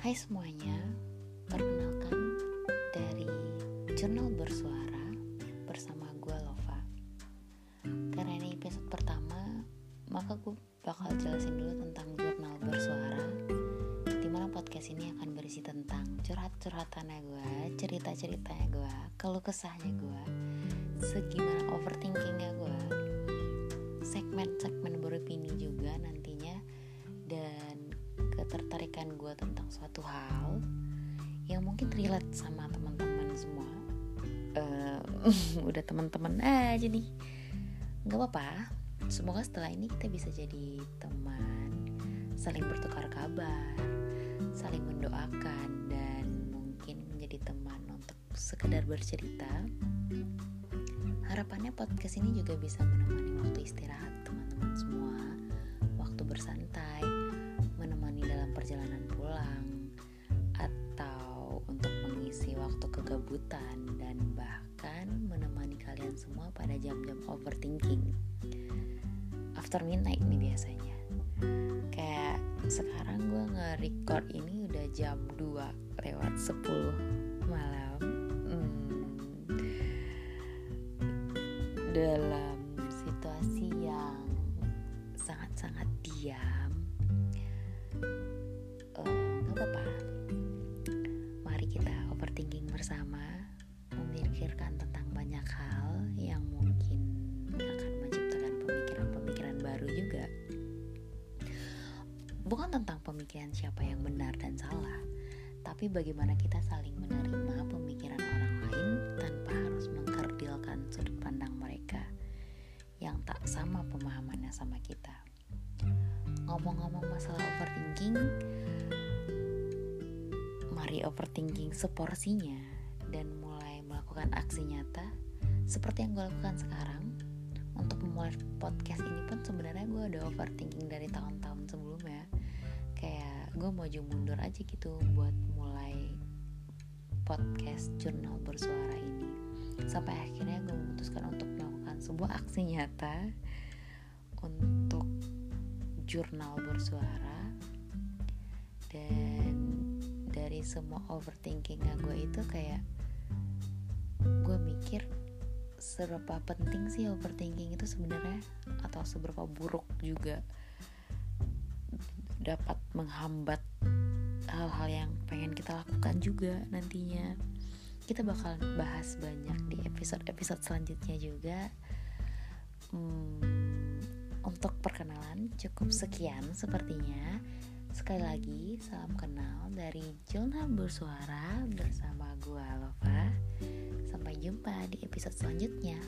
Hai semuanya, perkenalkan dari Jurnal Bersuara bersama gue Lova. Karena ini episode pertama, maka gue bakal jelasin dulu tentang Jurnal Bersuara Di mana podcast ini akan berisi tentang curhat-curhatannya gue, cerita-ceritanya gue, keluh kesahnya gue Segimana overthinking ketertarikan gue tentang suatu hal Yang mungkin relate sama teman-teman semua. Uh, udah teman-teman aja nih. Nggak apa-apa. Semoga setelah ini kita bisa jadi teman saling bertukar kabar saling mendoakan dan mungkin menjadi teman untuk sekedar bercerita. Harapannya podcast ini juga bisa menemani waktu istirahat teman-teman waktu kegabutan dan bahkan menemani kalian semua pada jam-jam overthinking. After midnight nih biasanya. Kayak sekarang gue nge-record ini udah jam 2 lewat 10 malam. Hmm, dalam situasi yang sangat-sangat diam bukan tentang pemikiran siapa yang benar dan salah tapi bagaimana kita saling menerima pemikiran orang lain tanpa harus mengkerdilkan sudut pandang mereka yang tak sama pemahamannya sama kita. Ngomong-ngomong masalah overthinking mari overthinking seporsinya dan mulai melakukan aksi nyata seperti yang gue lakukan sekarang. Untuk memulai podcast ini pun sebenarnya gue udah overthinking dari tahun-tahun sebelumnya gue maju mundur aja gitu buat mulai podcast jurnal bersuara ini. Sampai akhirnya gue memutuskan untuk melakukan sebuah aksi nyata untuk jurnal bersuara. Dan dari semua overthinking gue itu kayak gue mikir seberapa penting sih overthinking itu sebenarnya atau seberapa buruk juga dapat menghambat hal-hal yang pengen kita lakukan juga nantinya. Kita bakal bahas banyak di episode-episode selanjutnya juga. Hmm, untuk perkenalan cukup sekian sepertinya. Sekali lagi salam kenal dari Jurnal Bersuara bersama gua Lova sampai jumpa di episode selanjutnya